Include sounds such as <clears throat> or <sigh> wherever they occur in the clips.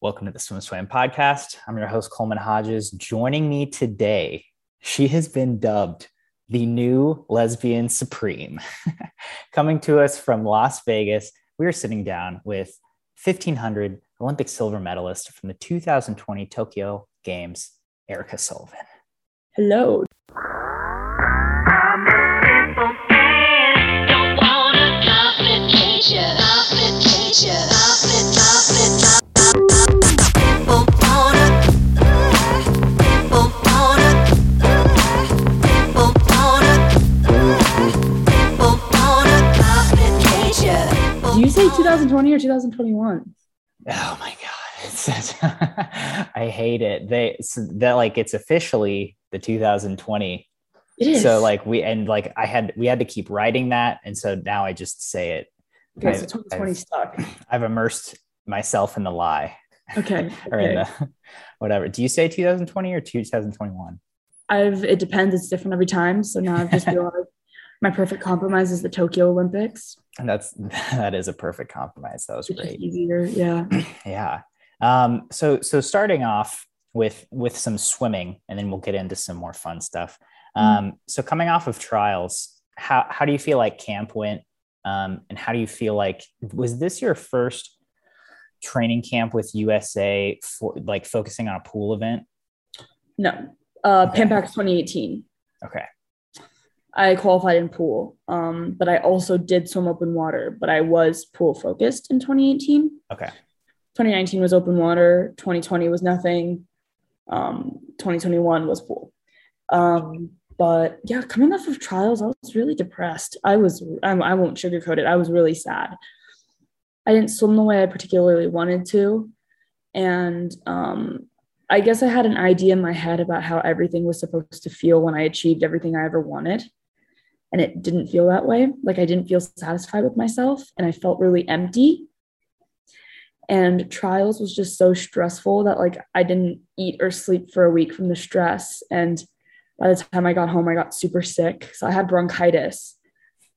Welcome to the SwimSwam podcast. I'm your host, Coleman Hodges. Joining me today, she has been dubbed the new lesbian supreme. <laughs> Coming to us from Las Vegas, we are sitting down with 1500 Olympic silver medalist from the 2020 Tokyo Games, Erica Sullivan. Hello. 2020 or 2021? Oh my god, <laughs> it's, I hate it. They so that like it's officially the 2020. It is. So like we and like I had we had to keep writing that, and so now I just say it. okay, I've- 2020 I've- stuck. I've immersed myself in the lie Okay. <laughs> or in the <laughs> whatever. Do you say 2020 or 2021? I've it depends. It's different every time. So now I've just realized my perfect compromise is the Tokyo Olympics. And that's <laughs> that is a perfect compromise. That was is great. easier. Yeah. <clears throat> Yeah. Um, so so starting off with with some swimming, and then we'll get into some more fun stuff. Um, so coming off of trials, how how do you feel like camp went? Um, and how do you feel like was this your first training camp with USA for like focusing on a pool event? No. Uh Okay. Pan Pacs 2018. Okay. I qualified in pool. Um, but I also did swim open water, but I was pool focused in 2018. Okay. 2019 was open water, 2020 was nothing, um, 2021 was pool. Um, but yeah, coming off of trials, I was really depressed. I was, I'm, I won't sugarcoat it, I was really sad. I didn't swim the way I particularly wanted to. And um, I guess I had an idea in my head about how everything was supposed to feel when I achieved everything I ever wanted. And it didn't feel that way. Like I didn't feel satisfied with myself and I felt really empty. And trials was just so stressful that like i didn't eat or sleep for a week from the stress. And by the time i got home i got super sick. So i had bronchitis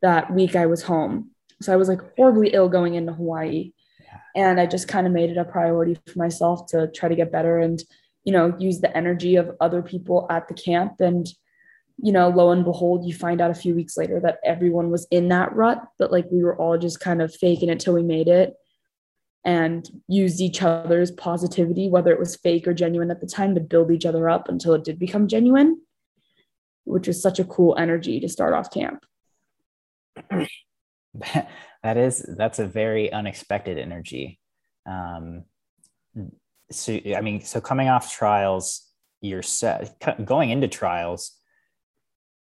that week i was home. So i was like horribly ill going into hawaii. And i just kind of made it a priority for myself to try to get better and you know use the energy of other people at the camp. And you know lo and behold you find out a few weeks later that everyone was in that rut but like we were all just kind of faking it till we made it and used each other's positivity, whether it was fake or genuine at the time, to build each other up until it did become genuine, which was such a cool energy to start off camp. <laughs> that is that's a very unexpected energy um so i mean so coming off trials you're set going into trials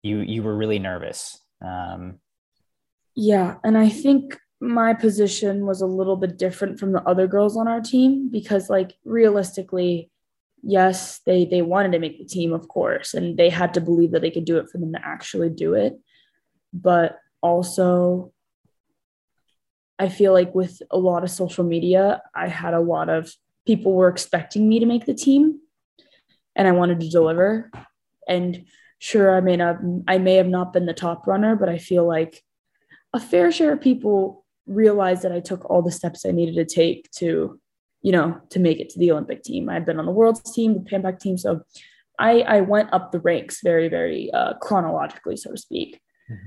you you were really nervous um Yeah. And I think my position was a little bit different from the other girls on our team because, like, realistically, yes, they they wanted to make the team, of course, and they had to believe that they could do it for them to actually do it. But also, I feel like with a lot of social media, I had a lot of people were expecting me to make the team, and I wanted to deliver. And sure, I may not, I may have not been the top runner, but I feel like a fair share of people realized that I took all the steps I needed to take to, you know, to make it to the Olympic team. I'd been on the world's team, the Pan Pac team, so I I went up the ranks very very uh, chronologically, so to speak. Mhm.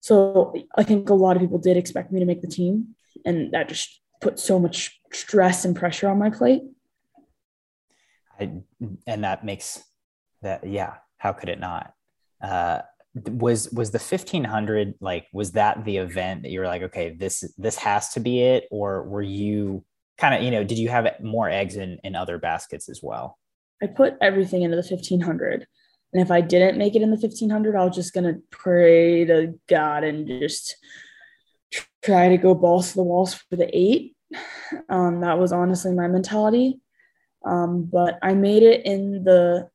So I think a lot of people did expect me to make the team, and that just put so much stress and pressure on my plate. I, and that makes that yeah how could it not uh was was the 1500 like was that the event that you were like okay this this has to be it or were you kind of you know did you have more eggs in in other baskets as well I put everything into the 1500. And if I didn't make it in the 1500, I was just to pray to God and just try to go balls to the walls for the eight. Um, that was honestly my mentality. Um, but I made it in the,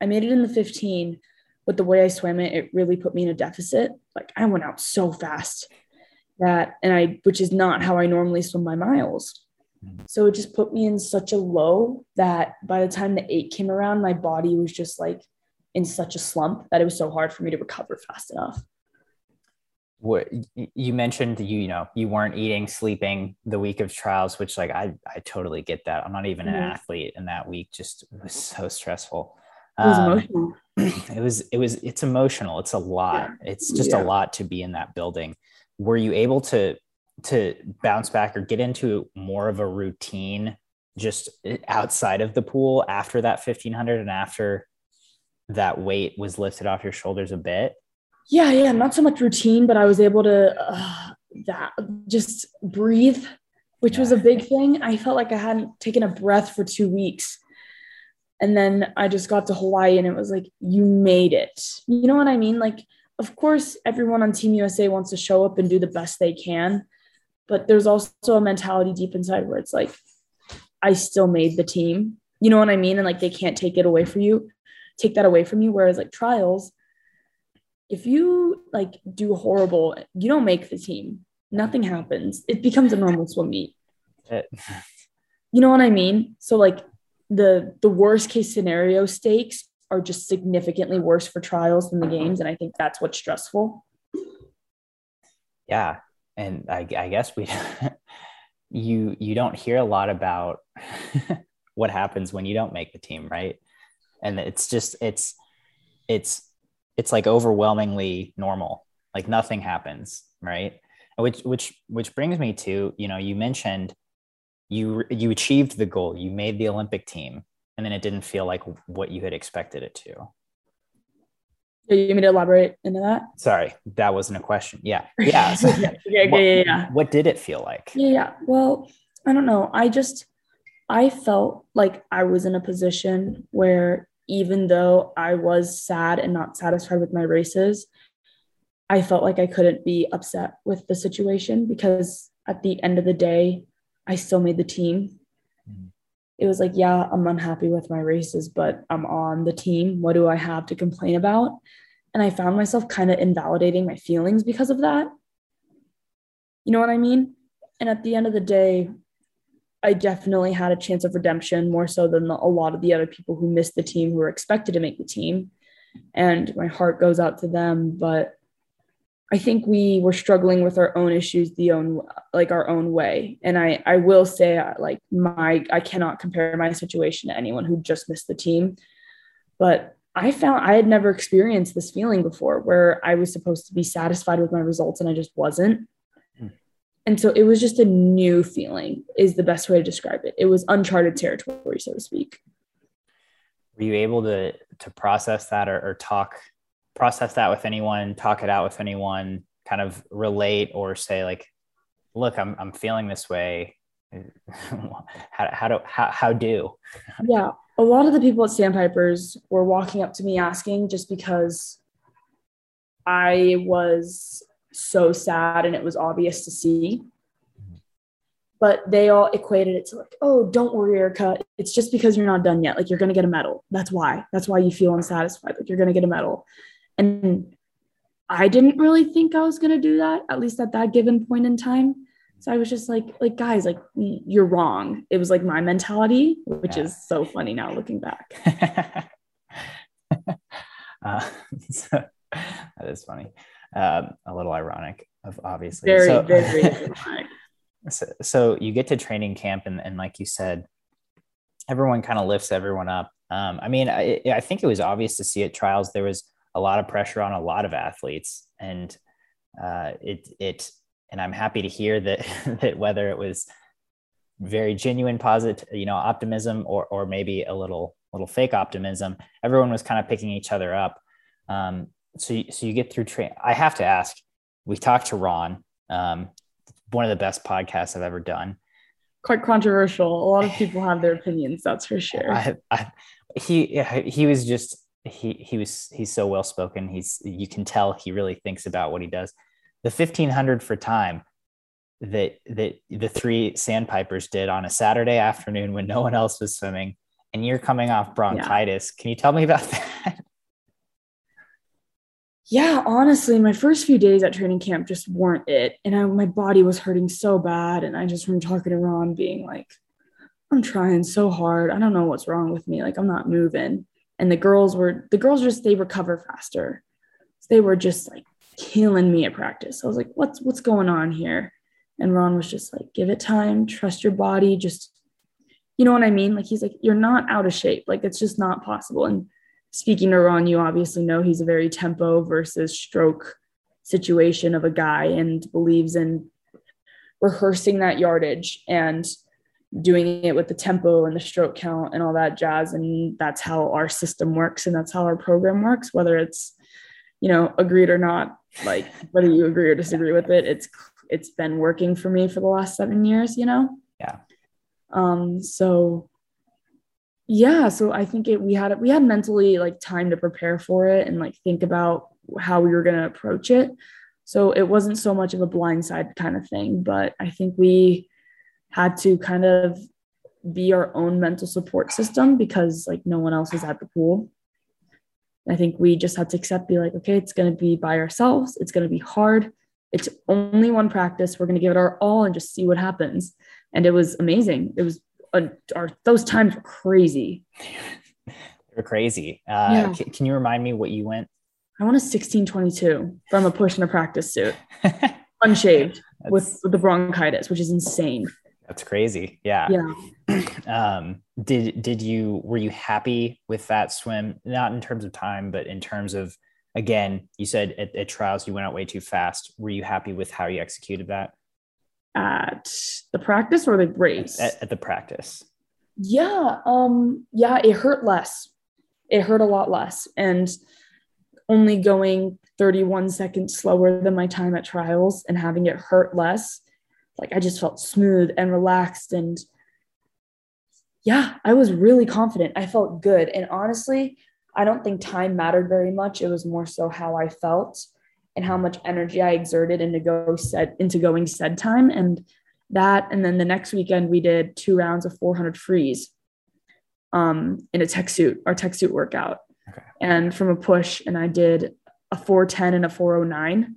I made it in the 15, but the way I swam it, it really put me in a deficit. Like I went out so fast that, and I, which is not how I normally swim my miles. So it just put me in such a low that by the time the eight came around, my body was just like in such a slump that it was so hard for me to recover fast enough. what you mentioned you, you know you weren't eating sleeping the week of trials which like i i totally get that i'm not even an Mhm. athlete and that week just was so stressful It was Um, emotional. it was it was it's emotional it's a lot it's just Yeah. a lot to be in that building were you able to to bounce back or get into more of a routine just outside of the pool after that 1500 and after that weight was lifted off your shoulders a bit Yeah, yeah, not so much routine, but I was able to uh, that just breathe, which was a big thing. I felt like I hadn't taken a breath for two weeks. And then I just got to Hawaii and it was like, you made it. You know what I mean? Like, of course, everyone on Team USA wants to show up and do the best they can. But there's also a mentality deep inside where it's like, I still made the team. You know what I mean? And like, they can't take it away from you, take that away from you. Whereas like trials, if you like do horrible, you don't make the team. Nothing happens. It becomes a normal swim meet. You know what I mean? So like the the worst case scenario stakes are just significantly worse for trials than the games, and I think that's what's stressful. yeah and i, I guess we <laughs> you you don't hear a lot about <laughs> what happens when you don't make the team right? And it's just it's it's it's like overwhelmingly normal. Like nothing happens right? Which which which brings me to you know you mentioned you you achieved the goal you made the olympic team and then it didn't feel like what you had expected it to you want me to elaborate into that? sorry that wasn't a question yeah <laughs> yeah so- okay, what, yeah, yeah. what did it feel like Yeah, yeah. Well, I don't know. I just I felt like I was in a position where even though I was sad and not satisfied with my races, I felt like I couldn't be upset with the situation because at the end of the day, I still made the team. Mhm. It was like, yeah, I'm unhappy with my races, but I'm on the team. What do I have to complain about? And I found myself kind of invalidating my feelings because of that. You know what I mean? And at the end of the day, I definitely had a chance of redemption more so than a lot of the other people who missed the team who were expected to make the team. And my heart goes out to them. But I think we were struggling with our own issues, the own like our own way. And I I will say uh, like my I cannot compare my situation to anyone who just missed the team. But I found I had never experienced this feeling before where I was supposed to be satisfied with my results and I just wasn't. And so it was just a new feeling, is the best way to describe it. It was uncharted territory, so to speak. were you able to to process that or, or talk process that with anyone talk it out with anyone kind of relate or say like look i'm, I'm feeling this way <laughs> how, how do how, how do <laughs> Yeah. A lot of the people at Sandpipers were walking up to me asking just because I was so sad and it was obvious to see. Mm-hmm. But they all equated it to like, oh, don't worry, Erica. It's just because you're not done yet. Like you're gonna get a medal. That's why. That's why you feel unsatisfied. Like you're gonna get a medal. And I didn't really think I was gonna do that, at least at that given point in time. So I was just like, like guys, like you're wrong. It was like my mentality, which Yeah. is so funny now looking back. <laughs> uh, <laughs> so, that is funny um, a little ironic of obviously Very, so, very <laughs> ironic. so, so you get to training camp and, and like you said everyone kind of lifts everyone up um, i mean I, I think it was obvious to see at trials there was a lot of pressure on a lot of athletes and uh, it it and i'm happy to hear that <laughs> that whether it was very genuine positive you know optimism or or maybe a little little fake optimism everyone was kind of picking each other up um, so you, so you get through train i have to ask we talked to ron um, one of the best podcasts i've ever done Quite controversial. A lot of <laughs> people have their opinions, that's for sure. I, I, he he was just he he was he's so well spoken. He's you can tell he really thinks about what he does. The fifteen hundred for time that that the three sandpipers did on a Saturday afternoon when no one else was swimming, and you're coming off bronchitis. Can you tell me about <laughs> that? yeah, honestly, my first few days at training camp just weren't it. And I, my body was hurting so bad. And I just remember talking to Ron being like, I'm trying so hard. I don't know what's wrong with me. Like, I'm not moving. And the girls were, the girls just, they recover faster. They were just like killing me at practice. I was like, what's what's going on here? And Ron was just like, give it time, trust your body, just you know what I mean? Like he's like, you're not out of shape. Like it's just not possible. And speaking to Ron, you obviously know he's a very tempo versus stroke situation of a guy and believes in rehearsing that yardage and doing it with the tempo and the stroke count and all that jazz. And that's how our system works and that's how our program works, whether it's, you know, agreed or not, like <laughs> whether you agree or disagree with it, it's it's been working for me for the last seven years, you know? Yeah. Um, so yeah, so I think it we had we had mentally like time to prepare for it and like think about how we were gonna approach it. So it wasn't so much of a blindside kind of thing, but I think we had to kind of be our own mental support system because like no one else is at the pool. I think we just had to accept, be like, okay, it's going to be by ourselves. It's going to be hard. It's only one practice. We're going to give it our all and just see what happens. And it was amazing. It was, a, our, those times were crazy. <laughs> they were crazy. Uh, yeah. can, can you remind me what you went? I want a 1622 from a push in a practice suit, <laughs> unshaved with, with the bronchitis, which is insane. That's crazy. Yeah. Yeah. <clears throat> um, did did you were you happy with that swim? Not in terms of time, but in terms of again, you said at, at trials you went out way too fast. Were you happy with how you executed that? At the practice or the race? At, at the practice. Yeah. Um, yeah, it hurt less. It hurt a lot less. And only going 31 seconds slower than my time at trials and having it hurt less like I just felt smooth and relaxed and yeah, I was really confident. I felt good. And honestly, I don't think time mattered very much. It was more so how I felt and how much energy I exerted into go set into going said time. And that, and then the next weekend we did two rounds of 400 freeze um, in a tech suit, our tech suit workout. Okay. And from a push, and I did a 410 and a 409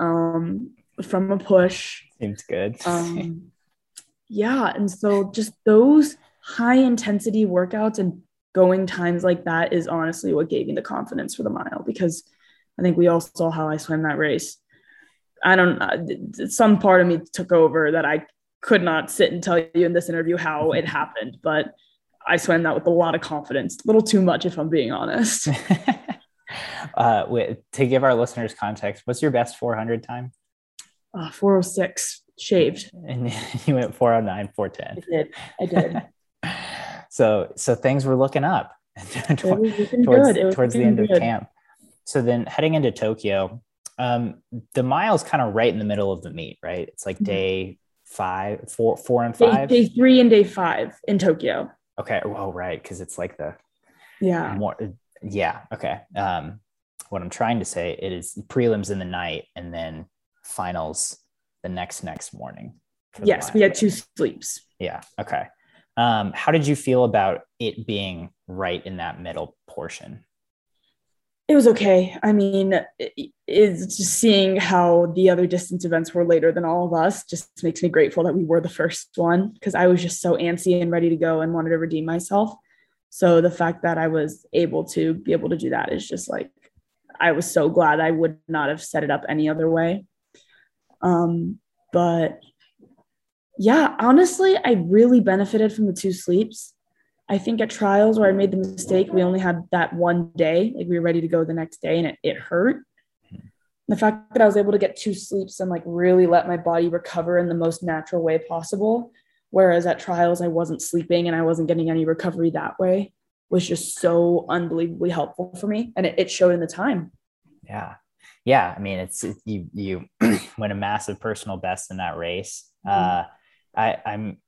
um, from a push. Seems good. um, <laughs> yeah. And so just those high intensity workouts and going times like that is honestly what gave me the confidence for the mile because I think we all saw how I swam that race. I don't, uh, some part of me took over that I could not sit and tell you in this interview how it <laughs> happened, but I swam that with a lot of confidence, a little too much, if I'm being honest. <laughs> <laughs> uh, with, to give our listeners context, what's your best 400 time? Uh, 406 shaved. And <laughs> you went 409, 410. I did. I did. <laughs> so, so things were looking up towards, towards the end good. of camp. So then heading into Tokyo, um, the mile's kind of right in the middle of the meet, right? It's like mm-hmm. day five, four, four and five. Day, day three and day five in Tokyo. Okay. Oh, right. Cause it's like the, yeah, more, yeah. Okay. Um, what I'm trying to say, it is prelims in the night and then finals the next next morning. Yes, we had two sleeps. Yeah. Okay. Um, how did you feel about it being right in that middle portion? It was okay. I mean, it's just seeing how the other distance events were later than all of us just makes me grateful that we were the first one because I was just so antsy and ready to go and wanted to redeem myself. So the fact that I was able to be able to do that is just like, I was so glad I would not have set it up any other way. Um, but yeah, honestly, I really benefited from the two sleeps. I think at trials where I made the mistake, we only had that one day, like we were ready to go the next day and it, it hurt. The fact that I was able to get two sleeps and like really let my body recover in the most natural way possible. Whereas at trials, I wasn't sleeping and I wasn't getting any recovery that way was just so unbelievably helpful for me. And it, it showed in the time. Yeah yeah, I mean, it's it, you you <clears throat> win a massive personal best in that race. Mm-hmm. Uh, I, I'm.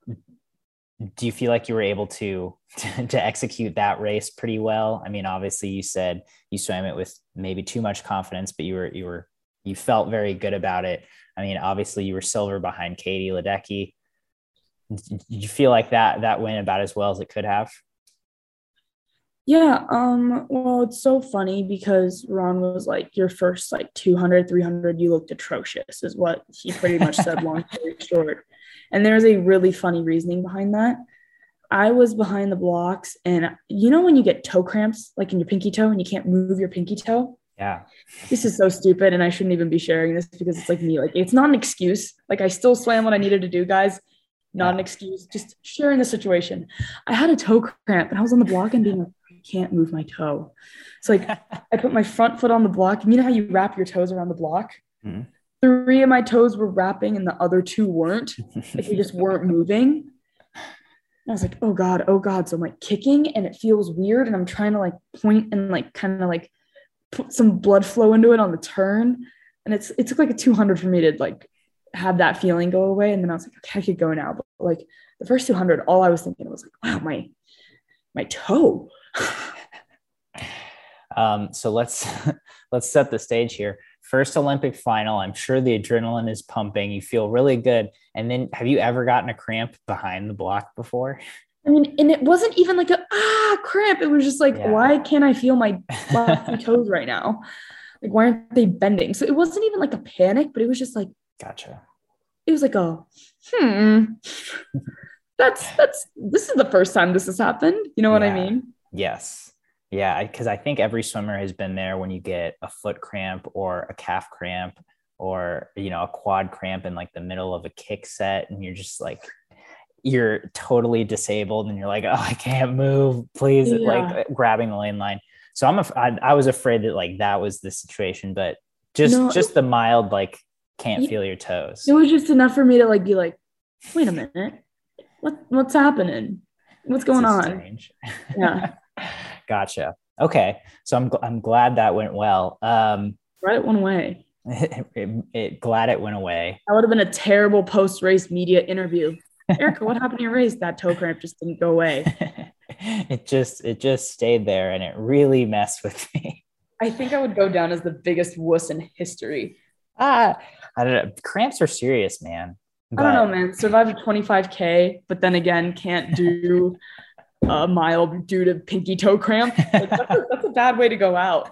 Do you feel like you were able to, <laughs> to to execute that race pretty well? I mean, obviously, you said you swam it with maybe too much confidence, but you were you were you felt very good about it. I mean, obviously, you were silver behind Katie Ledecky. Did you feel like that that went about as well as it could have? Yeah, um, well, it's so funny because Ron was like, your first like 200, 300, you looked atrocious, is what he pretty much said, long <laughs> story short. And there's a really funny reasoning behind that. I was behind the blocks, and you know, when you get toe cramps, like in your pinky toe, and you can't move your pinky toe? Yeah. This is so stupid, and I shouldn't even be sharing this because it's like me. Like it's not an excuse. Like I still swam what I needed to do, guys. Not an excuse. Just sharing the situation. I had a toe cramp, and I was on the block and being like, I can't move my toe. So like I put my front foot on the block. And you know how you wrap your toes around the block? Mm-hmm. Three of my toes were wrapping, and the other two weren't. <laughs> like they just weren't moving. And I was like, oh God, oh God. So I'm like kicking and it feels weird. And I'm trying to like point and like kind of like put some blood flow into it on the turn. And it's it took like a 200 for me to like have that feeling go away. And then I was like, okay, I could go now. But like the first 200, all I was thinking was like, wow, my my toe. <laughs> um, so let's <laughs> let's set the stage here. First Olympic final. I'm sure the adrenaline is pumping. You feel really good. And then, have you ever gotten a cramp behind the block before? I mean, and it wasn't even like a ah cramp. It was just like, yeah. why can't I feel my <laughs> toes right now? Like, why aren't they bending? So it wasn't even like a panic, but it was just like, gotcha. It was like oh, hmm. <laughs> that's that's this is the first time this has happened. You know what yeah. I mean? Yes. Yeah, because I think every swimmer has been there when you get a foot cramp or a calf cramp or you know a quad cramp in like the middle of a kick set, and you're just like you're totally disabled and you're like, oh, I can't move, please, yeah. like grabbing the lane line. So I'm, a, I, I was afraid that like that was the situation, but just, no, just the mild, like can't feel your toes. It was just enough for me to like, be like, wait a minute, what, what's happening? What's going on? Yeah. <laughs> gotcha. Okay. So I'm, I'm glad that went well. Um, right. It went away. It, <laughs> it, it, glad it went away. That would have been a terrible post race media interview. Erica, what happened to your race? That toe cramp just didn't go away. <laughs> it just it just stayed there and it really messed with me. I think I would go down as the biggest wuss in history. Ah, I don't know. Cramps are serious, man. But... I don't know, man. Survived a 25k, but then again, can't do <laughs> a mile due to pinky toe cramp. Like, that's, a, that's, a, bad way to go out.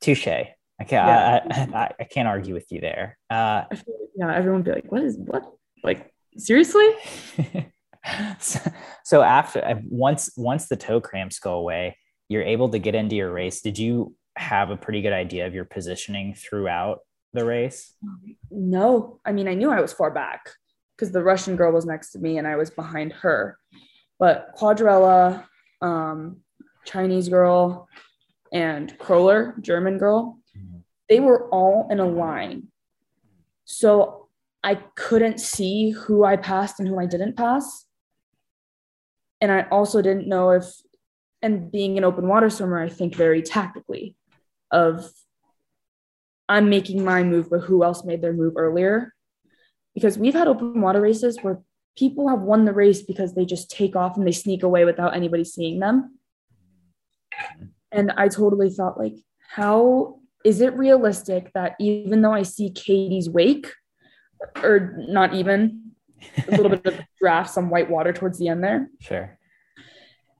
Touche. Can't. Yeah. I, I, I, can't argue with you there. Uh, yeah, everyone be like, "What is what?" Like seriously <laughs> so, so, after uh, once once the toe cramps go away you're able to get into your race did you have a pretty good idea of your positioning throughout the race no i mean i knew i was far back because the russian girl was next to me and i was behind her but Quadarella um, chinese girl and Kroller, german girl mm-hmm. they were all in a line so I couldn't see who I passed and who I didn't pass. And I also didn't know if, and being an open water swimmer, I think very tactically of I'm making my move, but who else made their move earlier? Because we've had open water races where people have won the race because they just take off and they sneak away without anybody seeing them. And I totally thought, like, how is it realistic that even though I see Katie's wake, or not even a little bit of <laughs> draft, some white water towards the end there. Sure.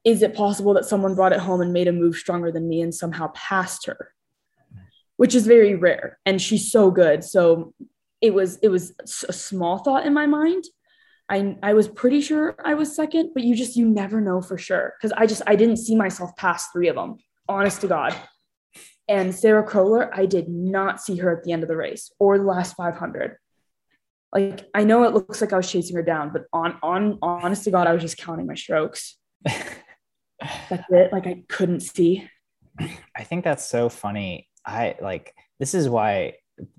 Is it possible that someone brought it home and made a move stronger than me and somehow passed her? Which is very rare. And she's so good. So it was it was a small thought in my mind. I I was pretty sure I was second, but you just you never know for sure. Cause I just I didn't see myself past three of them, honest to God. And Sarah Kroller, I did not see her at the end of the race or the last 500 like I know it looks like I was chasing her down, but on on honest to God, I was just counting my strokes. <laughs> that's it. Like I couldn't see. I think that's so funny. I like this is why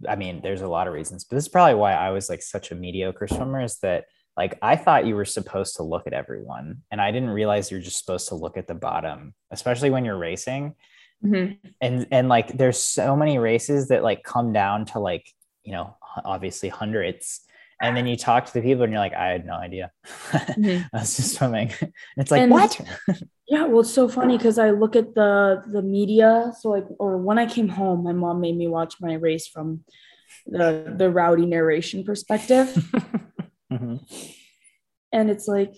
I mean, there's a lot of reasons, but this is probably why I was like such a mediocre swimmer is that like I thought you were supposed to look at everyone and I didn't realize you're just supposed to look at the bottom, especially when you're racing. Mm-hmm. And and like there's so many races that like come down to like you know, obviously hundreds. And then you talk to the people and you're like, I had no idea. Mm-hmm. <laughs> I was just swimming. And it's like, and, what? <laughs> yeah. Well, it's so funny because I look at the the media. So like, or when I came home, my mom made me watch my race from the the rowdy narration perspective. <laughs> mm-hmm. And it's like,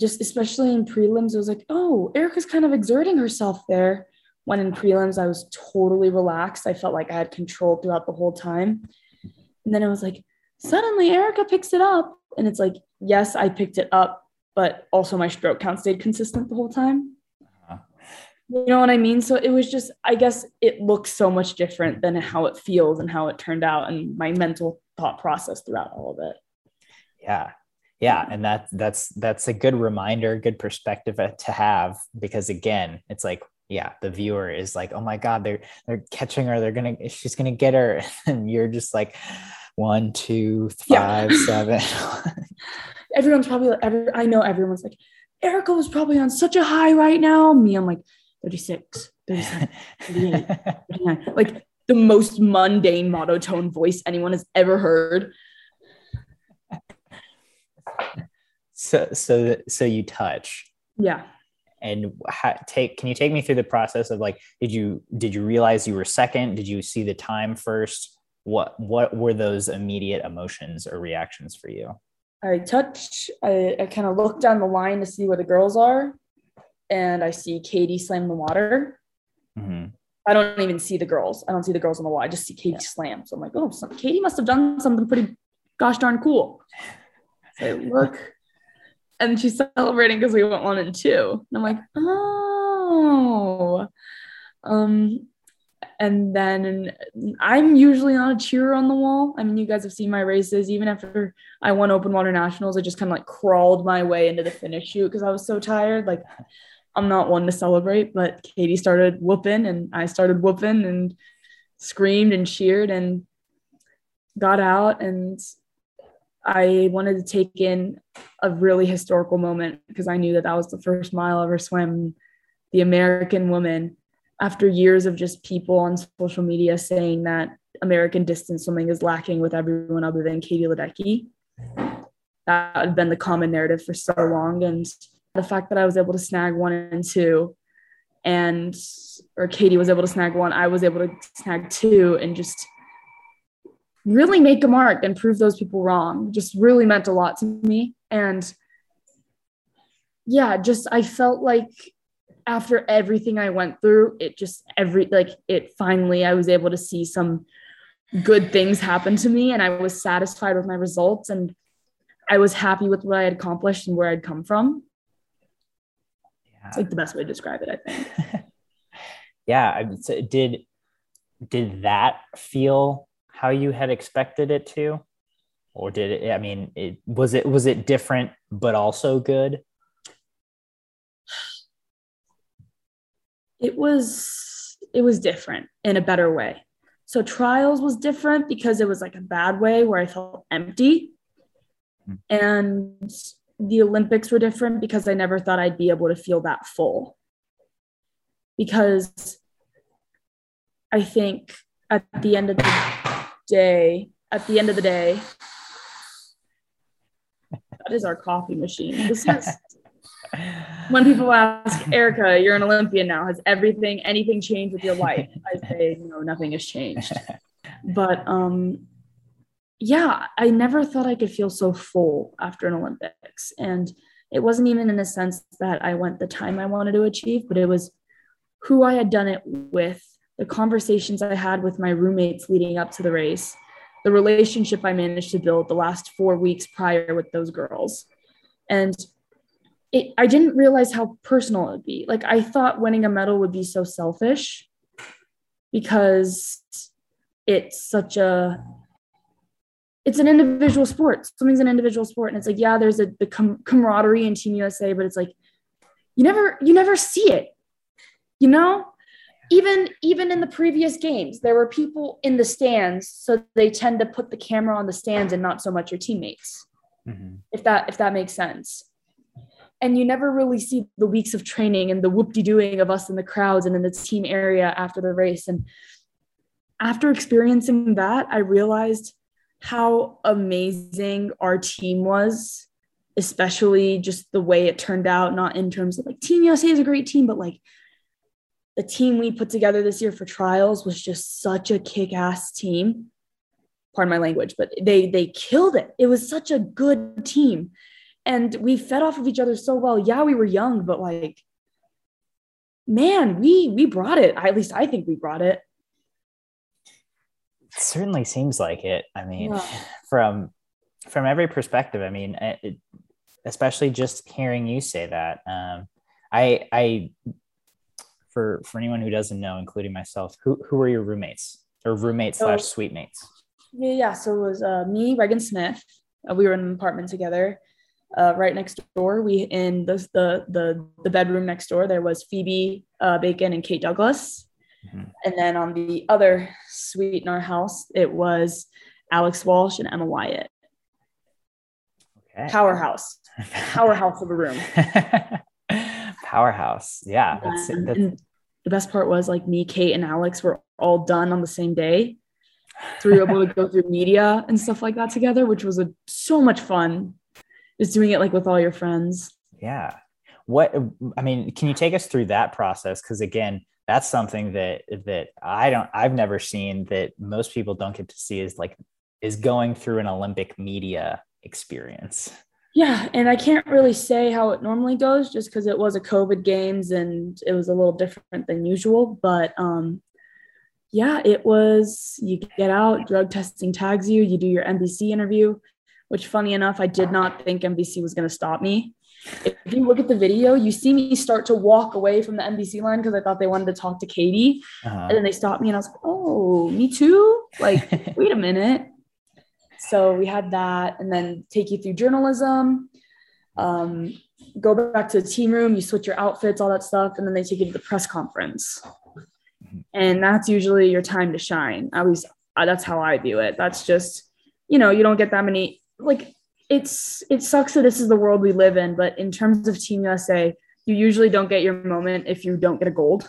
just especially in prelims, it was like, oh, Erica's kind of exerting herself there. When in prelims, I was totally relaxed. I felt like I had control throughout the whole time. And then it was like, suddenly Erica picks it up. And it's like, yes, I picked it up, but also my stroke count stayed consistent the whole time. Uh, You know what I mean? So it was just, I guess it looks so much different than how it feels and how it turned out and my mental thought process throughout all of it. Yeah. Yeah. And that that's that's a good reminder, good perspective to have because again, it's like, yeah, the viewer is like, oh my God, they're they're catching her, they're gonna she's gonna get her. <laughs> And you're just like one, two, five, yeah. <laughs> seven. <laughs> Everyone's probably like, every, I know everyone's like, Erica was probably on such a high right now. Me, I'm like 36, 37, 38, 39. <laughs> Like the most mundane monotone voice anyone has ever heard. So, so, so you touch. Yeah. And take, can you take me through the process of like, did you, did you realize you were second? Did you see the time first? What, what were those immediate emotions or reactions for you? I touch, I, I kind of look down the line to see where the girls are, and I see Katie slam the water. Mm-hmm. I don't even see the girls. I don't see the girls on the wall. I just see Katie yeah. slam. So I'm like, oh, some, Katie must have done something pretty gosh darn cool. So I <laughs> look, and she's celebrating because we went one and two. And I'm like, oh. Um, and then I'm usually not a cheerer on the wall. I mean, you guys have seen my races. Even after I won open water nationals, I just kind of like crawled my way into the finish chute because I was so tired. Like, I'm not one to celebrate, but Katie started whooping and I started whooping and screamed and cheered and got out. And I wanted to take in a really historical moment because I knew that that was the first mile I ever swam. The American woman after years of just people on social media saying that American distance swimming is lacking with everyone other than Katie Ledecky. That had been the common narrative for so long. And the fact that I was able to snag one and two, and or Katie was able to snag one, I was able to snag two, and just really make a mark and prove those people wrong just really meant a lot to me. And yeah, just I felt like after everything I went through, it just every like it finally I was able to see some good things happen to me and I was satisfied with my results and I was happy with what I had accomplished and where I'd come from. Yeah. It's like the best way to describe it, I think. <laughs> yeah, i mean did did that feel how you had expected it to? Or did it I mean, it was it was it different but also good? It was it was different in a better way. So trials was different because it was like a bad way where I felt empty. Mm. And the Olympics were different because I never thought I'd be able to feel that full. Because I think at the end of the day, at the end of the day, that is our coffee machine. This is <laughs> when people ask Erica, you're an Olympian now, has everything, anything changed with your life? I say, no, nothing has changed. <laughs> But um, yeah, I never thought I could feel so full after an Olympics. And it wasn't even in a sense that I went the time I wanted to achieve, but it was who I had done it with, the conversations I had with my roommates leading up to the race, the relationship I managed to build the last four weeks prior with those girls. And it, I didn't realize how personal it would be. Like I thought winning a medal would be so selfish because it's such a it's an individual sport. Swimming's an individual sport, and it's like yeah, there's a the com- camaraderie in Team USA, but it's like you never you never see it. You know, even even in the previous games, there were people in the stands, so they tend to put the camera on the stands and not so much your teammates. Mm-hmm. If that if that makes sense and you never really see the weeks of training and the whoop-de-doing of us in the crowds and in the team area after the race. And after experiencing that i realized how amazing our team was especially just the way it turned out not in terms of like team usa is a great team but like the team we put together this year for trials was just such a kick-ass team. Pardon my language but they they killed it. It was such a good team and we fed off of each other so well. Yeah, we were young, but like, man, we we brought it. I, at least I think we brought it. it certainly seems like it. I mean, yeah. <sighs> from from every perspective. I mean, it, especially just hearing you say that. Um, I I for for anyone who doesn't know, including myself, who who were your roommates or roommates So- slash suite mates? Yeah, yeah. So it was uh, me, Regan Smith. Uh, we were in an apartment together. Uh, right next door, we in the the the the bedroom next door. There was Phoebe uh, Bacon and Kate Douglas, Mhm. and then on the other suite in our house, it was Alex Walsh and Emma Weyant. Okay. Powerhouse, powerhouse of a room. <laughs> Powerhouse. Yeah. That's, And- that's, the best part was like me, Kate, and Alex were all done on the same day. So we were able to go through media and stuff like that together, which was a, so much fun. Just doing it like with all your friends. yeah. What I mean, can you take us through that process? Because again, that's something that that I don't I've never seen that most people don't get to see is like is going through an Olympic media experience. Yeah, and I can't really say how it normally goes just because it was a COVID games and it was a little different than usual. But um, yeah, it was. You get out, drug testing tags you, you do your NBC interview, which funny enough, I did not think NBC was going to stop me. If you look at the video, you see me start to walk away from the NBC line because I thought they wanted to talk to Katie, Uh-huh. and then they stopped me, and I was like, "Oh, me too!" Like, <laughs> wait a minute. So we had that, and then take you through journalism. Um, go back to the team room, you switch your outfits, all that stuff, and then they take you to the press conference. And that's usually your time to shine. At least uh, that's how I view it. That's just, you know, you don't get that many. Like, it's it sucks that this is the world we live in, but in terms of Team USA, you usually don't get your moment if you don't get a gold.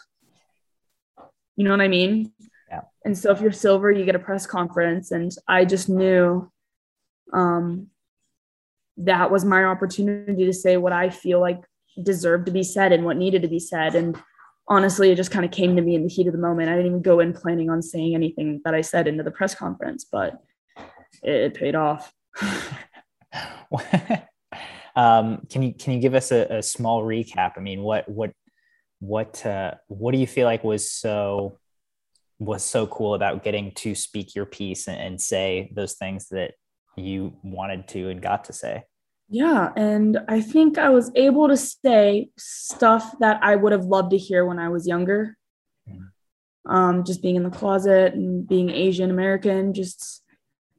You know what I mean? Yeah. And so if you're silver, you get a press conference. And I just knew um, that was my opportunity to say what I feel like deserved to be said and what needed to be said. And honestly, it just kind of came to me in the heat of the moment. I didn't even go in planning on saying anything that I said into the press conference, but it, it paid off. <laughs> um, can you can you give us a, a small recap? I mean, what what what uh, what do you feel like was so was so cool about getting to speak your piece and, and say those things that you wanted to and got to say? Yeah. And I think I was able to say stuff that I would have loved to hear when I was younger. Mhm. Um, just being in the closet and being Asian American, just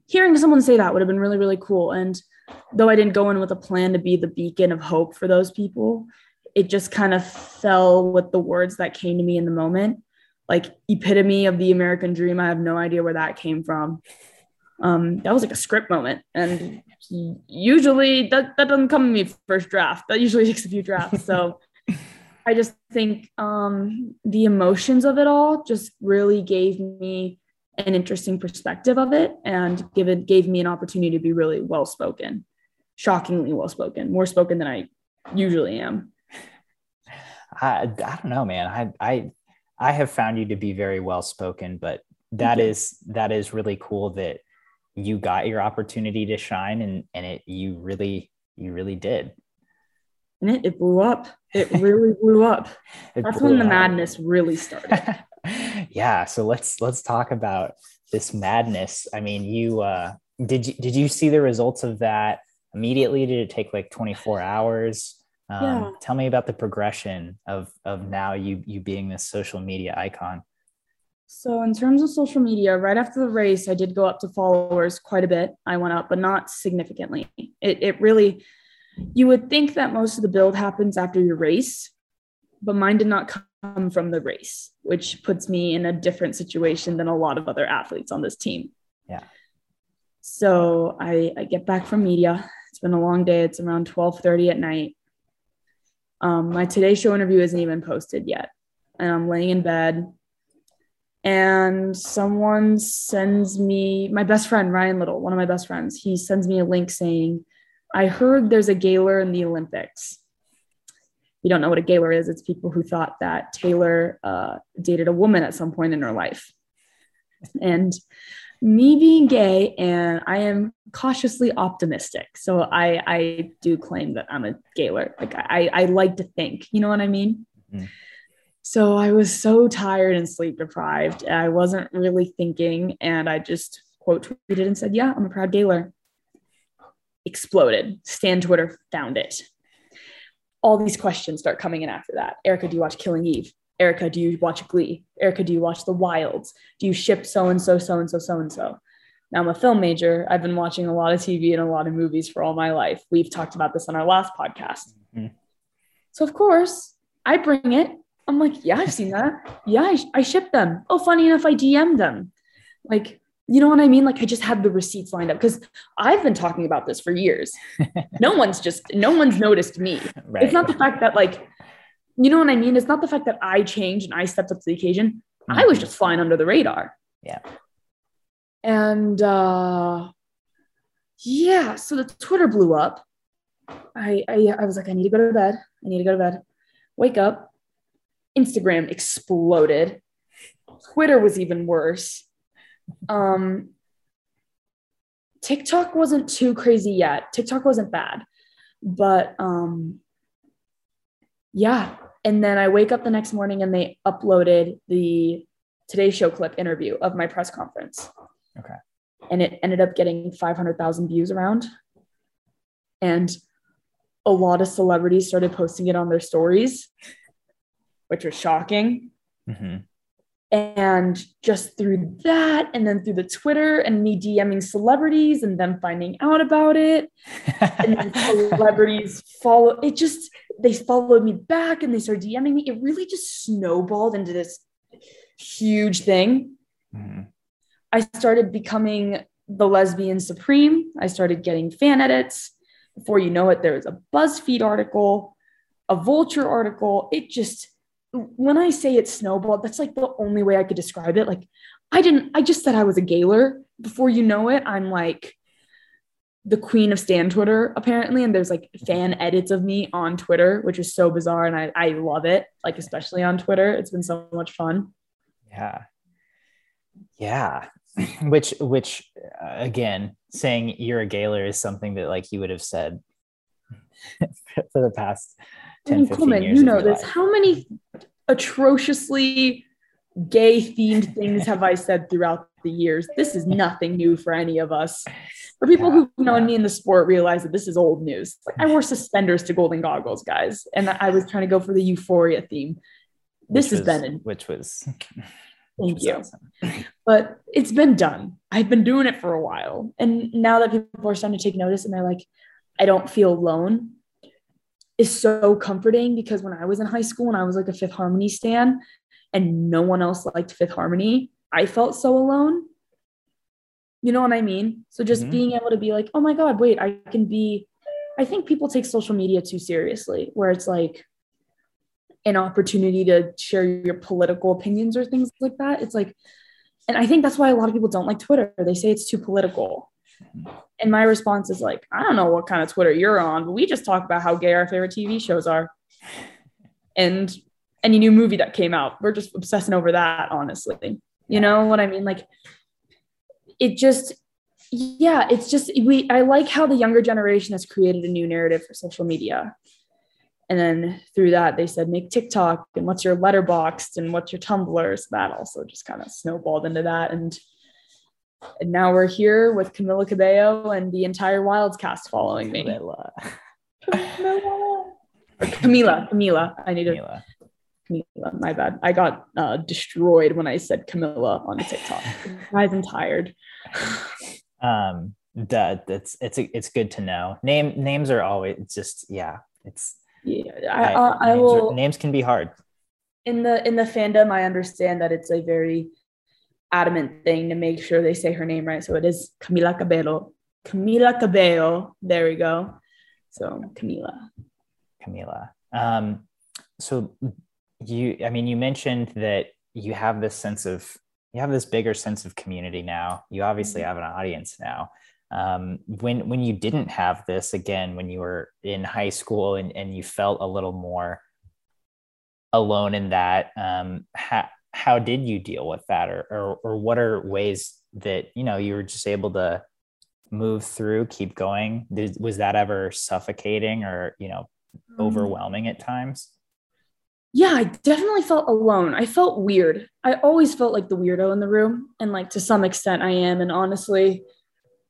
hearing someone say that would have been really, really cool. And though I didn't go in with a plan to be the beacon of hope for those people, it just kind of fell with the words that came to me in the moment. Like epitome of the American dream. I have no idea where that came from. Um, that was like a script moment. And usually that, that doesn't come to me first draft. That usually <laughs> takes a few drafts. So <laughs> I just think um, the emotions of it all just really gave me an interesting perspective of it and give it gave me an opportunity to be really well spoken, shockingly well spoken, more spoken than I usually am. I, I don't know, man. I I I have found you to be very well spoken, but that is that is really cool that you got your opportunity to shine and and it you really you really did. And it, it blew up. It really blew up. <laughs> It That's blew when the up. madness really started. <laughs> <laughs> yeah, so let's let's talk about this madness. I mean, you uh did you did you see the results of that immediately? Did it take like 24 hours? Um, Yeah. Tell me about the progression of of now you you being this social media icon. So, in terms of social media, right after the race, I did go up to followers quite a bit. I went up, but not significantly. It, it really, you would think that most of the build happens after your race, but mine did not come from the race, which puts me in a different situation than a lot of other athletes on this team. Yeah. So I, I get back from media. It's been a long day. It's around 12:30 at night. Um, my Today Show interview isn't even posted yet, and I'm laying in bed and someone sends me my best friend Ryan Little, one of my best friends. He sends me a link saying, "I heard there's a Gaylor in the Olympics." You don't know what a Gaylor is? It's people who thought that Taylor uh, dated a woman at some point in her life, and me being gay and I am cautiously optimistic, so I I do claim that I'm a Gaylor. Like I I like to think, you know what I mean? Mhm. So I was so tired and sleep deprived. I wasn't really thinking. And I just quote tweeted and said, Yeah, I'm a proud Gaylor. Exploded. Stan Twitter found it. All these questions start coming in after that. Erica, do you watch Killing Eve? Erica, do you watch Glee? Erica, do you watch The Wilds? Do you ship so and so, so and so, so and so? Now I'm a film major. I've been watching a lot of TV and a lot of movies for all my life. We've talked about this on our last podcast. Mm-hmm. So, of course, I bring it. I'm like, yeah, I've seen that. Yeah, I, I ship them. Oh, funny enough, I DM them. Like, you know what I mean? Like, I just had the receipts lined up because I've been talking about this for years. <laughs> no one's just, no one's noticed me. Right. It's not the fact that, like, you know what I mean? It's not the fact that I changed and I stepped up to the occasion. Mm-hmm. I was mm-hmm. just flying under the radar. Yeah. And uh yeah, so the Twitter blew up. I, I I was like, I need to go to bed. I need to go to bed. Wake up. Instagram exploded. Twitter was even worse. Um TikTok wasn't too crazy yet. TikTok wasn't bad. But um yeah, and then I wake up the next morning and they uploaded the Today Show clip interview of my press conference. Okay. And it ended up getting 500,000 views around. And a lot of celebrities started posting it on their stories, which was shocking. Mm-hmm. And just through that, and then through the Twitter and me DMing celebrities and them finding out about it, and then <laughs> celebrities follow it, just they followed me back and they started DMing me. It really just snowballed into this huge thing. Mm-hmm. I started becoming the lesbian supreme. I started getting fan edits. Before you know it, there was a BuzzFeed article, a Vulture article. It just, when I say it snowballed, that's like the only way I could describe it. Like, I didn't, I just said I was a gaylor. Before you know it, I'm like the queen of Stan Twitter, apparently. And there's like fan edits of me on Twitter, which is so bizarre. And I, I love it, like, especially on Twitter. It's been so much fun. Yeah. Yeah. <clears throat> which, which uh, again, saying you're a gaylor is something that like you would have said <laughs> for the past 10, 15 Coleman, years. You know this. Life. How many atrociously gay themed things have I said throughout the years? This is nothing new for any of us. For people yeah, who've known yeah. me in the sport, realize that this is old news. Like I wore <laughs> suspenders to golden goggles, guys, and I was trying to go for the euphoria theme. This which has was, been, in, which was <laughs> Thank you. Awesome. <laughs> But it's been done. I've been doing it for a while. And now that people are starting to take notice and they're like, I don't feel alone, is so comforting because when I was in high school and I was like a Fifth Harmony stan and no one else liked Fifth Harmony, I felt so alone. You know what I mean? So just mm-hmm. being able to be like, oh my God, wait, I can be. I think people take social media too seriously, where it's like, an opportunity to share your political opinions or things like that. It's like, and I think that's why a lot of people don't like Twitter. They say it's too political. And my response is like, I don't know what kind of Twitter you're on, but we just talk about how gay our favorite TV shows are. <laughs> And any new movie that came out, we're just obsessing over that, honestly. You know what I mean? Like, it just, yeah, it's just, we, I like how the younger generation has created a new narrative for social media and then through that they said make tiktok and what's your Letterboxd and what's your tumblr so that also just kind of snowballed into that and and now we're here with camila cabello and the entire wilds cast following me. Camila. Camila. Camila i need to camila. My bad. I got uh, destroyed when i said camilla on tiktok. Guys i'm tired. Um that it's it's it's good to know. Name names are always just yeah it's yeah, I, I, I will. names can be hard. In the in the fandom, I understand that it's a very adamant thing to make sure they say her name right. So it is Camila Cabello. Camila Cabello. There we go. So Camila. Camila. Um, so you, I mean, you mentioned that you have this sense of you have this bigger sense of community now. You obviously mm-hmm. have an audience now um, when when you didn't have this again when you were in high school and, and you felt a little more alone in that um, how, how did you deal with that or, or or what are ways that you know you were just able to move through keep going? Did, was that ever suffocating or you know mm. overwhelming at times? Yeah i definitely felt alone. I felt weird. I always felt like the weirdo in the room and like to some extent i am and honestly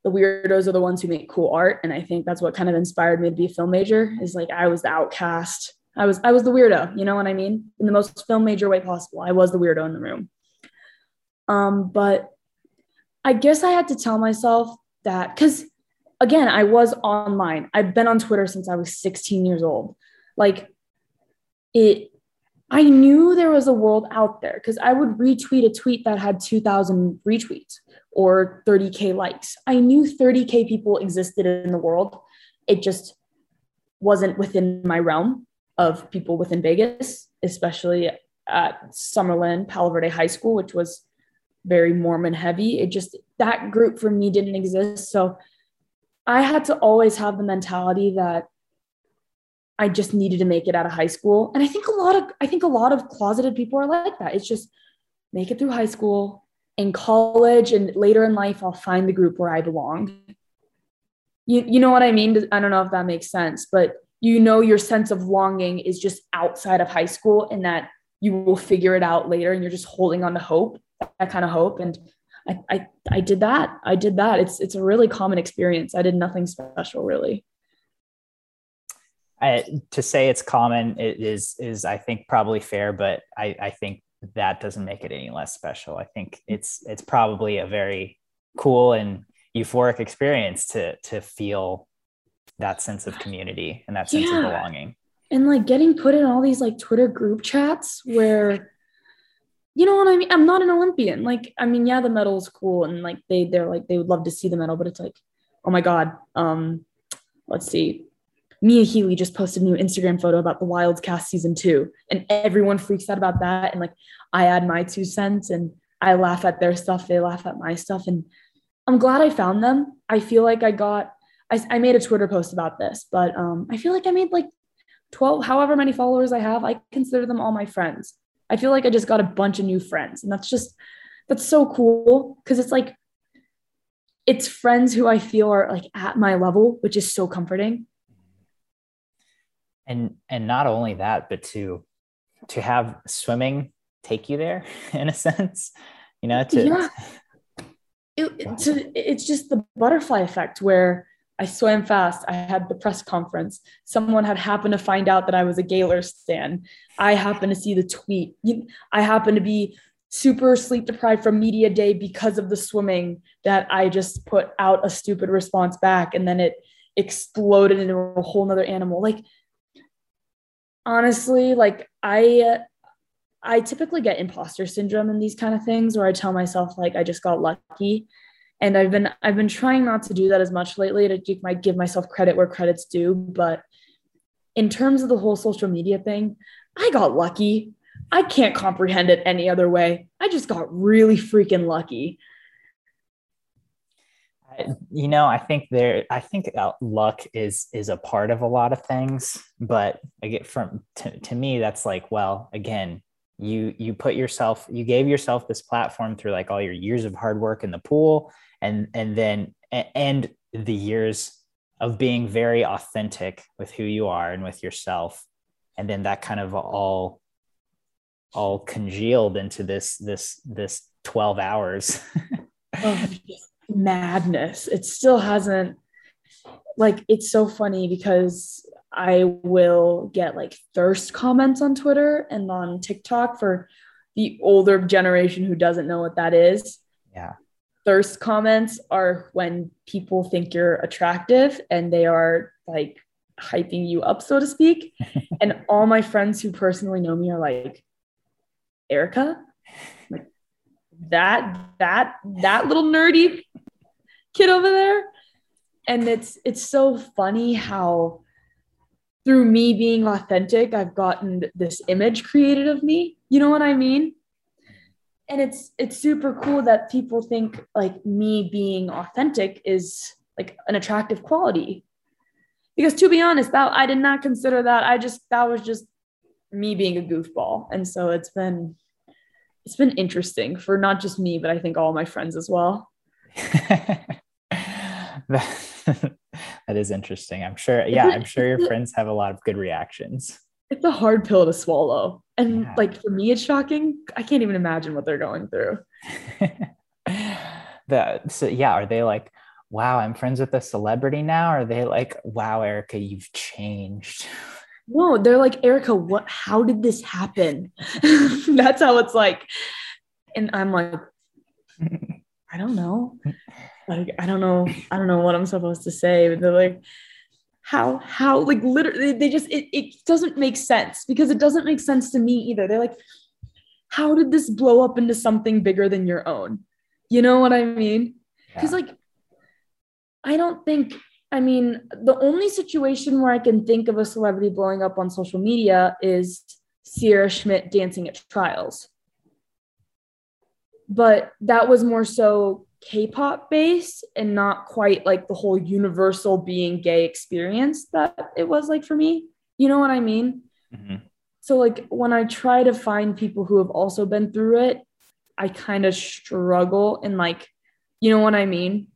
the weirdos are the ones who make cool art and i think that's what kind of inspired me to be a film major is like i was the outcast I was I was the weirdo, you know what I mean? In the most film major way possible. I was the weirdo in the room. Um, but I guess I had to tell myself that because again, I was online. I've been on Twitter since I was 16 years old. Like it I knew there was a world out there because I would retweet a tweet that had 2,000 retweets or 30K likes. I knew 30K people existed in the world. It just wasn't within my realm of people within Vegas, especially at Summerlin, Palo Verde High School, which was very Mormon heavy. It just, that group for me didn't exist. So I had to always have the mentality that I just needed to make it out of high school. And I think a lot of I think a lot of closeted people are like that. It's just make it through high school, in college and later in life I'll find the group where I belong. You you know what I mean? I don't know if that makes sense, but you know your sense of longing is just outside of high school and that you will figure it out later and you're just holding on to hope, that kind of hope and I, I, I did that. I did that. It's it's a really common experience. I did nothing special really. I, to say it's common is is I think probably fair, but I, I think that doesn't make it any less special. I think it's it's probably a very cool and euphoric experience to to feel that sense of community and that sense yeah. of belonging. And like getting put in all these like Twitter group chats where you know what I mean? I'm not an Olympian. Like, I mean, yeah, the medal is cool and like they they're like they would love to see the medal, but it's like, oh my God. Um, let's see Mia Healey just posted a new Instagram photo about the Wilds cast season two, and everyone freaks out about that. And like, I add my two cents and I laugh at their stuff, they laugh at my stuff. And I'm glad I found them. I feel like I got, I, I made a Twitter post about this, but um, I feel like I made like 12, however many followers I have, I consider them all my friends. I feel like I just got a bunch of new friends. And that's just, that's so cool because it's like, it's friends who I feel are like at my level, which is so comforting and and not only that but to to have swimming take you there <laughs> in a sense you know to yeah. <laughs> it, to, it's just the butterfly effect where I swam fast. I had the press conference. Someone had happened to find out that I was a Gaylor stan. I happened to see the tweet. I happened to be super sleep deprived from media day because of the swimming that I just put out a stupid response back and then it exploded into a whole nother animal. Like honestly, like I I typically get imposter syndrome in these kind of things where I tell myself like I just got lucky. And I've been I've been trying not to do that as much lately to give, give myself credit where credit's due. But in terms of the whole social media thing, I got lucky. I can't comprehend it any other way. I just got really freaking lucky you know i think there i think uh, luck is is a part of a lot of things but i get from to, to me that's like well again you you put yourself you gave yourself this platform through like all your years of hard work in the pool and and then and the years of being very authentic with who you are and with yourself and then that kind of all all congealed into this this this 12 hours <laughs> oh, madness. It still hasn't like it's so funny because I will get like thirst comments on Twitter and on TikTok for the older generation who doesn't know what that is. Yeah. Thirst comments are when people think you're attractive and they are like hyping you up, so to speak. <laughs> and all my friends who personally know me are like, Erica, like that, that, that little nerdy kid over there and it's it's so funny how through me being authentic i've gotten this image created of me. You know what i mean? And it's it's super cool that people think like me being authentic is like an attractive quality. Because to be honest that i did not consider that. I just that was just me being a goofball. And so it's been it's been interesting for not just me but i think all my friends as well <laughs> <laughs> is interesting. I'm sure. Yeah, I'm sure your friends have a lot of good reactions. It's a hard pill to swallow. And yeah. like for me, it's shocking. I can't even imagine what they're going through. <laughs> the so yeah, are they like, wow, I'm friends with a celebrity now? Or are they like, wow, Erica, you've changed? <laughs> no, they're like, Erica, what how did this happen? That's how it's like. And I'm like, I don't know. Like, I don't know. I don't know what I'm supposed to say. But they're like, how, how, like literally, they just, it, it doesn't make sense because it doesn't make sense to me either. They're like, how did this blow up into something bigger than your own? You know what I mean? Because, yeah. like, I don't think, I mean, the only situation where I can think of a celebrity blowing up on social media is Sierra Schmidt dancing at trials. But that was more so K-pop based and not quite like the whole universal being gay experience that it was like for me. You know what I mean? Mm-hmm. So like when I try to find people who have also been through it, I kind of struggle and like, you know what I mean?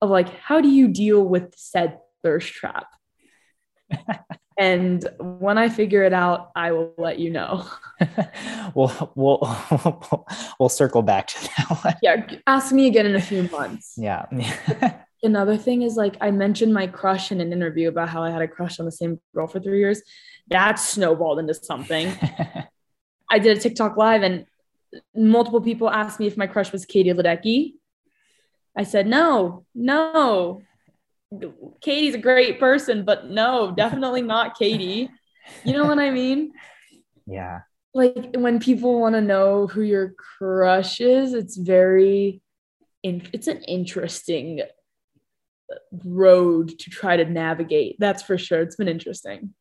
Of like, how do you deal with said thirst trap? And when I figure it out, I will let you know. <laughs> we'll, we'll, <laughs> we'll circle back to that one. Yeah. Ask me again in a few months. Yeah. <laughs> Another thing is like I mentioned my crush in an interview about how I had a crush on the same girl for three years. That snowballed into something. I did a TikTok live and multiple people asked me if my crush was Katie Ledecky. I said, no, no. Katie's a great person, but no, definitely not Katie. You know what I mean? <laughs> Yeah. Like when people want to know who your crush is, it's very, in, it's an interesting road to try to navigate. That's for sure. It's been interesting.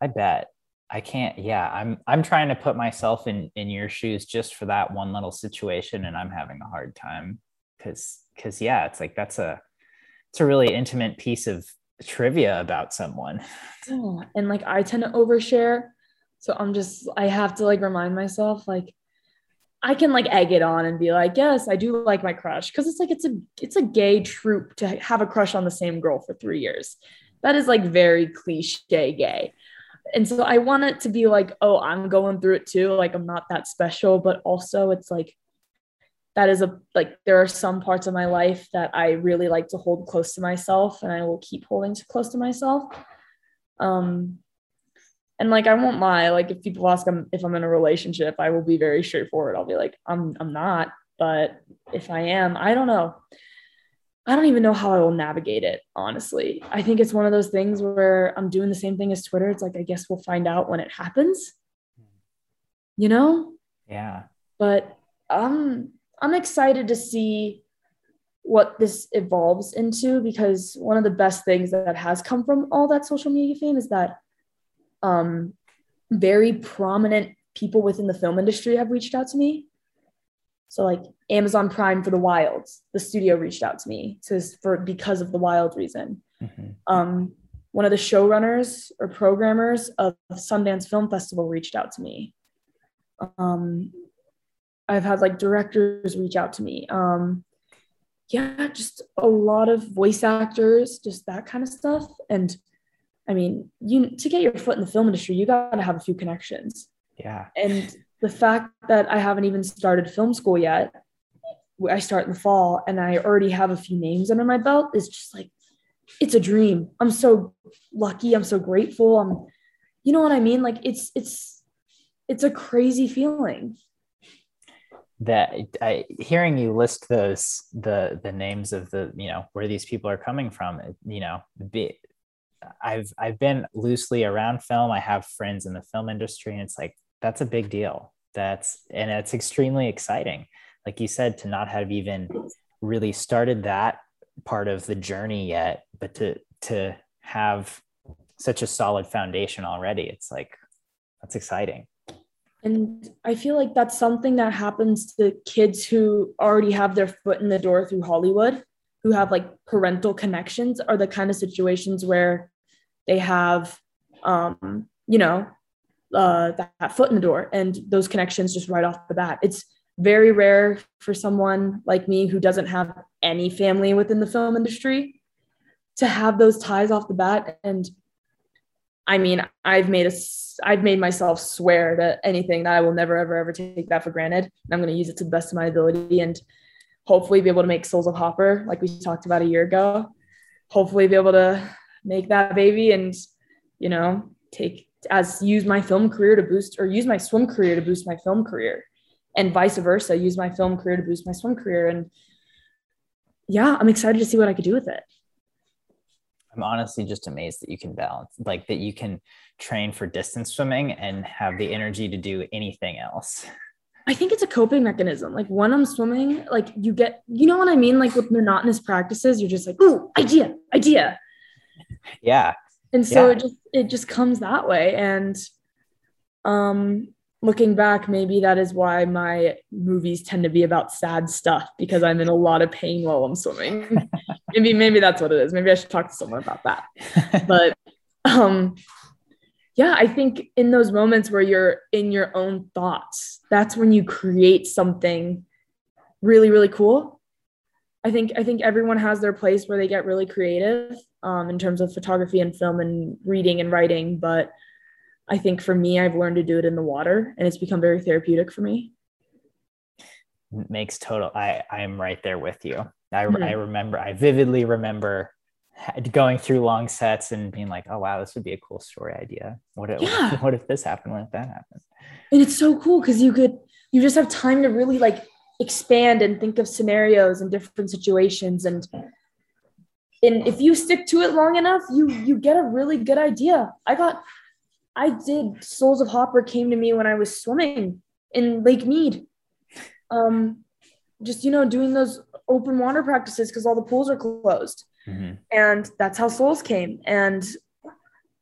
I bet. I can't. Yeah, I'm. I'm trying to put myself in in your shoes just for that one little situation, and I'm having a hard time because because yeah, it's like that's a it's a really intimate piece of trivia about someone. And like I tend to overshare, so I'm just I have to like remind myself like I can like egg it on and be like, yes, I do like my crush because it's like it's a it's a gay trope to have a crush on the same girl for three years. That is like very cliche gay and so I want it to be like, oh, I'm going through it too. Like I'm not that special, but also it's like that is a like there are some parts of my life that I really like to hold close to myself and I will keep holding to close to myself. Um and like I won't lie, like if people ask if I'm in a relationship, I will be very straightforward. I'll be like, I'm I'm not, but if I am, I don't know. I don't even know how I will navigate it, honestly. I think it's one of those things where I'm doing the same thing as Twitter. It's like, I guess we'll find out when it happens, you know? Yeah. But um, I'm excited to see what this evolves into because one of the best things that has come from all that social media fame is that um, very prominent people within the film industry have reached out to me so like Amazon Prime for the Wilds, the studio reached out to me to for because of the Wild reason. Mm-hmm. Um, one of the showrunners or programmers of Sundance Film Festival reached out to me. Um, I've had like directors reach out to me. Um, yeah, just a lot of voice actors, just that kind of stuff. And I mean, you to get your foot in the film industry, you got to have a few connections. Yeah. And the fact that I haven't even started film school yet, I start in the fall and I already have a few names under my belt is just like, it's a dream. I'm so lucky. I'm so grateful. I'm, you know what I mean? Like it's, it's, it's a crazy feeling that I, hearing you list those the the names of the you know where these people are coming from you know be, I've I've been loosely around film. I have friends in the film industry and it's like that's a big deal. That's and it's extremely exciting. Like you said to not have even really started that part of the journey yet but to to have such a solid foundation already it's like that's exciting and i feel like that's something that happens to kids who already have their foot in the door through hollywood who have like parental connections are the kind of situations where they have um you know uh, that, that foot in the door and those connections just right off the bat. It's very rare for someone like me who doesn't have any family within the film industry to have those ties off the bat. And I mean, I've made a, I've made myself swear to anything that I will never, ever, ever take that for granted. And I'm going to use it to the best of my ability and hopefully be able to make Souls of Hopper, like we talked about a year ago. Hopefully be able to make that baby and, you know, take as use my film career to boost or use my swim career to boost my film career and vice versa use my film career to boost my swim career and yeah i'm excited to see what i could do with it i'm honestly just amazed that you can balance like that you can train for distance swimming and have the energy to do anything else I think it's a coping mechanism. Like when I'm swimming, like you get, you know what I mean? Like with monotonous practices, you're just like, ooh, idea, idea. Yeah. And so yeah. it just it just comes that way. And um looking back, maybe that is why my movies tend to be about sad stuff because I'm in a lot of pain while I'm swimming. <laughs> maybe maybe that's what it is. Maybe I should talk to someone about that. <laughs> But um yeah, I think in those moments where you're in your own thoughts, that's when you create something really, really cool. I think I think everyone has their place where they get really creative um, in terms of photography and film and reading and writing. But I think for me, I've learned to do it in the water, and it's become very therapeutic for me. Makes total. I I am right there with you. I mm-hmm. I remember. I vividly remember going through long sets and being like, oh wow, this would be a cool story idea. What if, yeah. <laughs> what if this happened? What if that happened? And it's so cool because you could you just have time to really like expand and think of scenarios and different situations and and if you stick to it long enough, you you get a really good idea. I got I did Souls of Hopper came to me when I was swimming in Lake Mead. Um just you know doing those open water practices because all the pools are closed Mm-hmm. And that's how Souls came. And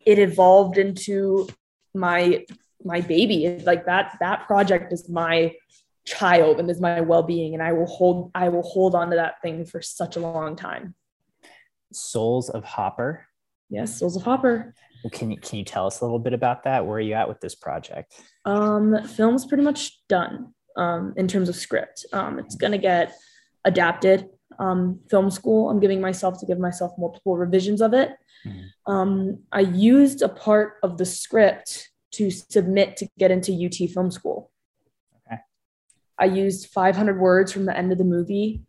it evolved into my my baby. Like that that project is my child and is my well-being and I will hold I will hold on to that thing for such a long time. Souls of Hopper. Yes, Souls of Hopper. Well, can you can you tell us a little bit about that? Where are you at with this project? Um, film's pretty much done um, in terms of script. Um, it's gonna get adapted um, film school. I'm giving myself to give myself multiple revisions of it. Mm-hmm. Um, I used a part of the script to submit to get into UT Film School. Okay. I used 500 words from the end of the movie,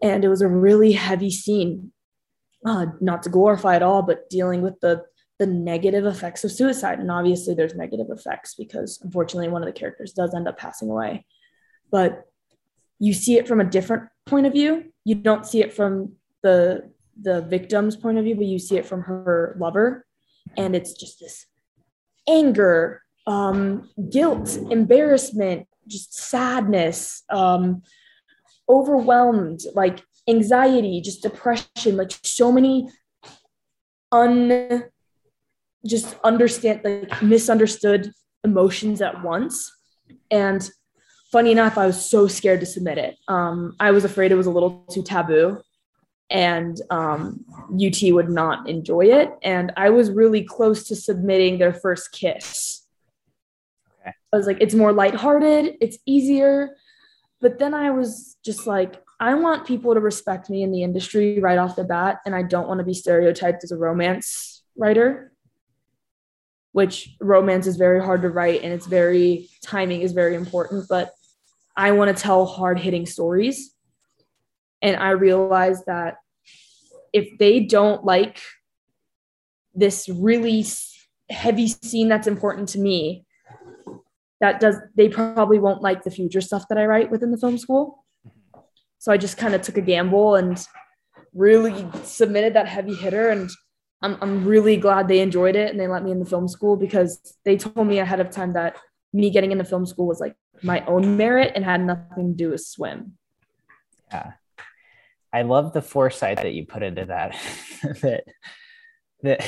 and it was a really heavy scene. Uh, not to glorify at all, but dealing with the the negative effects of suicide. And obviously, there's negative effects because unfortunately, one of the characters does end up passing away. But you see it from a different point of view. You don't see it from the the victim's point of view, but you see it from her lover, and it's just this anger, um, guilt, embarrassment, just sadness, um, overwhelmed, like anxiety, just depression, like so many un just understand like misunderstood emotions at once and funny enough, I was so scared to submit it. Um, I was afraid it was a little too taboo and um, UT would not enjoy it. And I was really close to submitting their first kiss. Okay. I was like, it's more lighthearted, it's easier. But then I was just like, I want people to respect me in the industry right off the bat. And I don't want to be stereotyped as a romance writer which romance is very hard to write and it's very timing is very important but i want to tell hard hitting stories. And i realize that if they don't like this really heavy scene that's important to me that does they probably won't like the future stuff that i write within the film school. So i just kind of took a gamble and really submitted that heavy hitter and I'm, I'm really glad they enjoyed it and they let me in the film school because they told me ahead of time that me getting into film school was like my own merit and had nothing to do with swim. Yeah. I love the foresight that you put into that. <laughs> that that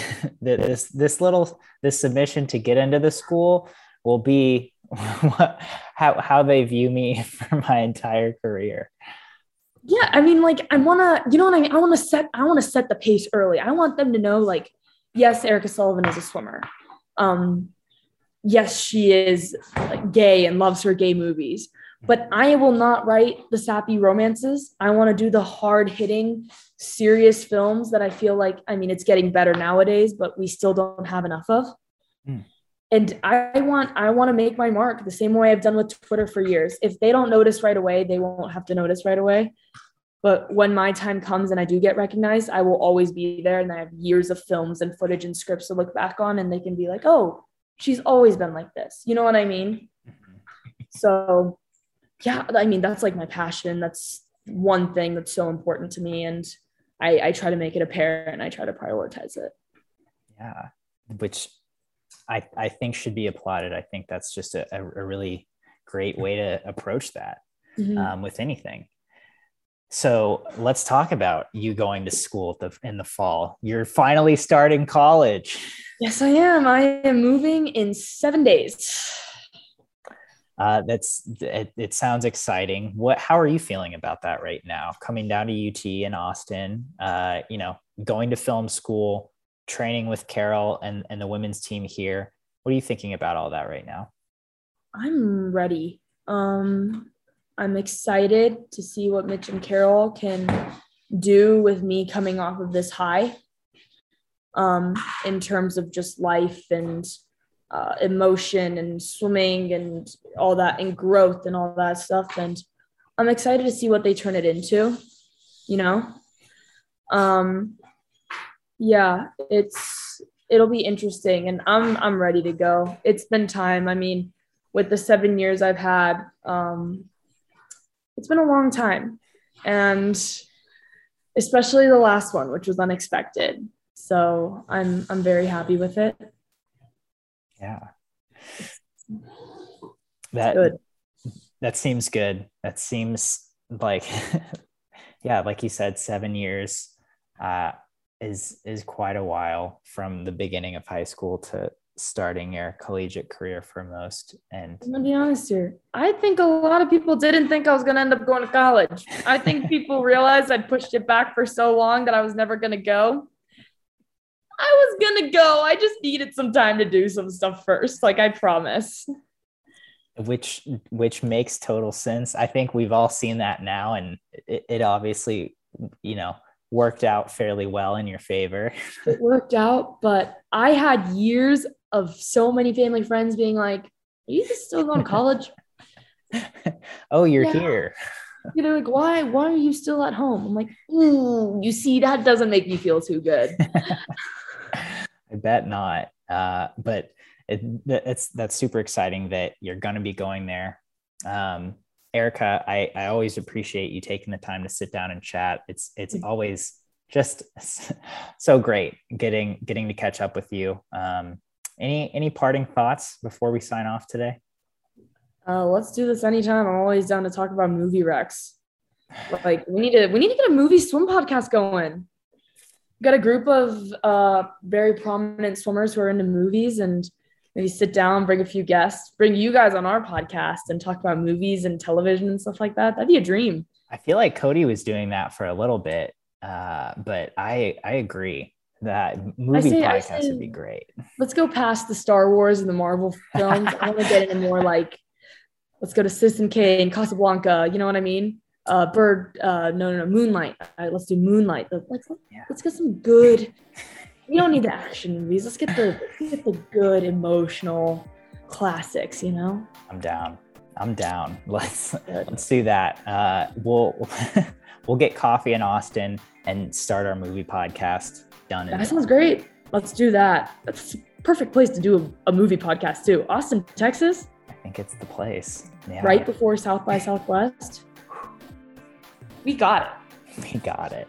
that this this little this submission to get into the school will be <laughs> what, how how they view me <laughs> for my entire career yeah i mean like i want to you know what i mean? I want to set i want to set the pace early. I want them to know like yes erica sullivan is a swimmer. Um yes she is like, gay and loves her gay movies. But i will not write the sappy romances. I want to do the hard hitting serious films that i feel like i mean it's getting better nowadays but we still don't have enough of. Mm and I want I want to make my mark the same way I've done with Twitter for years. If they don't notice right away, they won't have to notice right away. But when my time comes and I do get recognized, I will always be there. And I have years of films and footage and scripts to look back on, and they can be like, oh, she's always been like this. You know what I mean? Mm-hmm. So, yeah, I mean, that's like my passion. That's one thing that's so important to me. And I, I try to make it apparent and I try to prioritize it. Yeah. Which I, I think should be applauded. I think that's just a, a really great way to approach that mm-hmm. um, with anything. So let's talk about you going to school the, in the fall. You're finally starting college. Yes, I am. I am moving in seven days. Uh, that's it, it, sounds exciting. What? How are you feeling about that right now? Coming down to UT in Austin, uh, you know, going to film school, training with Carol and and the women's team here. What are you thinking about all that right now? I'm ready. Um, I'm excited to see what Mitch and Carol can do with me coming off of this high. Um, in terms of just life and uh, emotion and swimming and all that and growth and all that stuff and i'm excited to see what they turn it into you know um yeah it's it'll be interesting and i'm i'm ready to go it's been time i mean with the seven years i've had um it's been a long time and especially the last one which was unexpected so i'm i'm very happy with it yeah. That good. that seems good. That seems like <laughs> yeah, like you said, seven years uh, is is quite a while from the beginning of high school to starting your collegiate career for most. And I'm gonna be honest here. I think a lot of people didn't think I was gonna end up going to college. I think <laughs> people realized I'd pushed it back for so long that I was never gonna go. I was gonna go. I just needed some time to do some stuff first. Like I promise. Which which makes total sense. I think we've all seen that now, and it, it obviously, you know, worked out fairly well in your favor. it worked out, but I had years of so many family friends being like, "Are you still going to college?" <laughs> oh, you're yeah. here. You know, like, why? Why are you still at home? I'm like, ooh, you see, that doesn't make me feel too good. <laughs> I bet not. Uh, but it, it's that's super exciting that you're going to be going there. Um, Erica, I, I always appreciate you taking the time to sit down and chat. It's it's mm-hmm. always just <laughs> so great getting getting to catch up with you. Um, any any parting thoughts before we sign off today? Uh, let's do this anytime. I'm always down to talk about movie recs. Like we need to we need to get a movie swim podcast going got a group of uh, very prominent swimmers who are into movies and maybe sit down, bring a few guests, bring you guys on our podcast and talk about movies and television and stuff like that. That'd be a dream. I feel like Cody was doing that for a little bit, uh, but I I agree that movie say, podcast say, would be great. Let's go past the Star Wars and the Marvel <laughs> films. I want to get into more like let's go to Citizen Kane, Casablanca. You know what I mean? uh, bird, uh, no, no, no, moonlight. Right, let's do moonlight. Let's yeah. let's get some good. We don't need the action movies. Let's get the let's get the good emotional classics. You know. I'm down. I'm down. <laughs> Let's good. let's do that. Uh, we'll <laughs> we'll get coffee in Austin and start our movie podcast. Done. That sounds great. Let's do that. That's a perfect place to do a, a movie podcast too. Austin, Texas. I think it's the place. Yeah. Right before South by Southwest. <sighs> We got it. <laughs> We got it.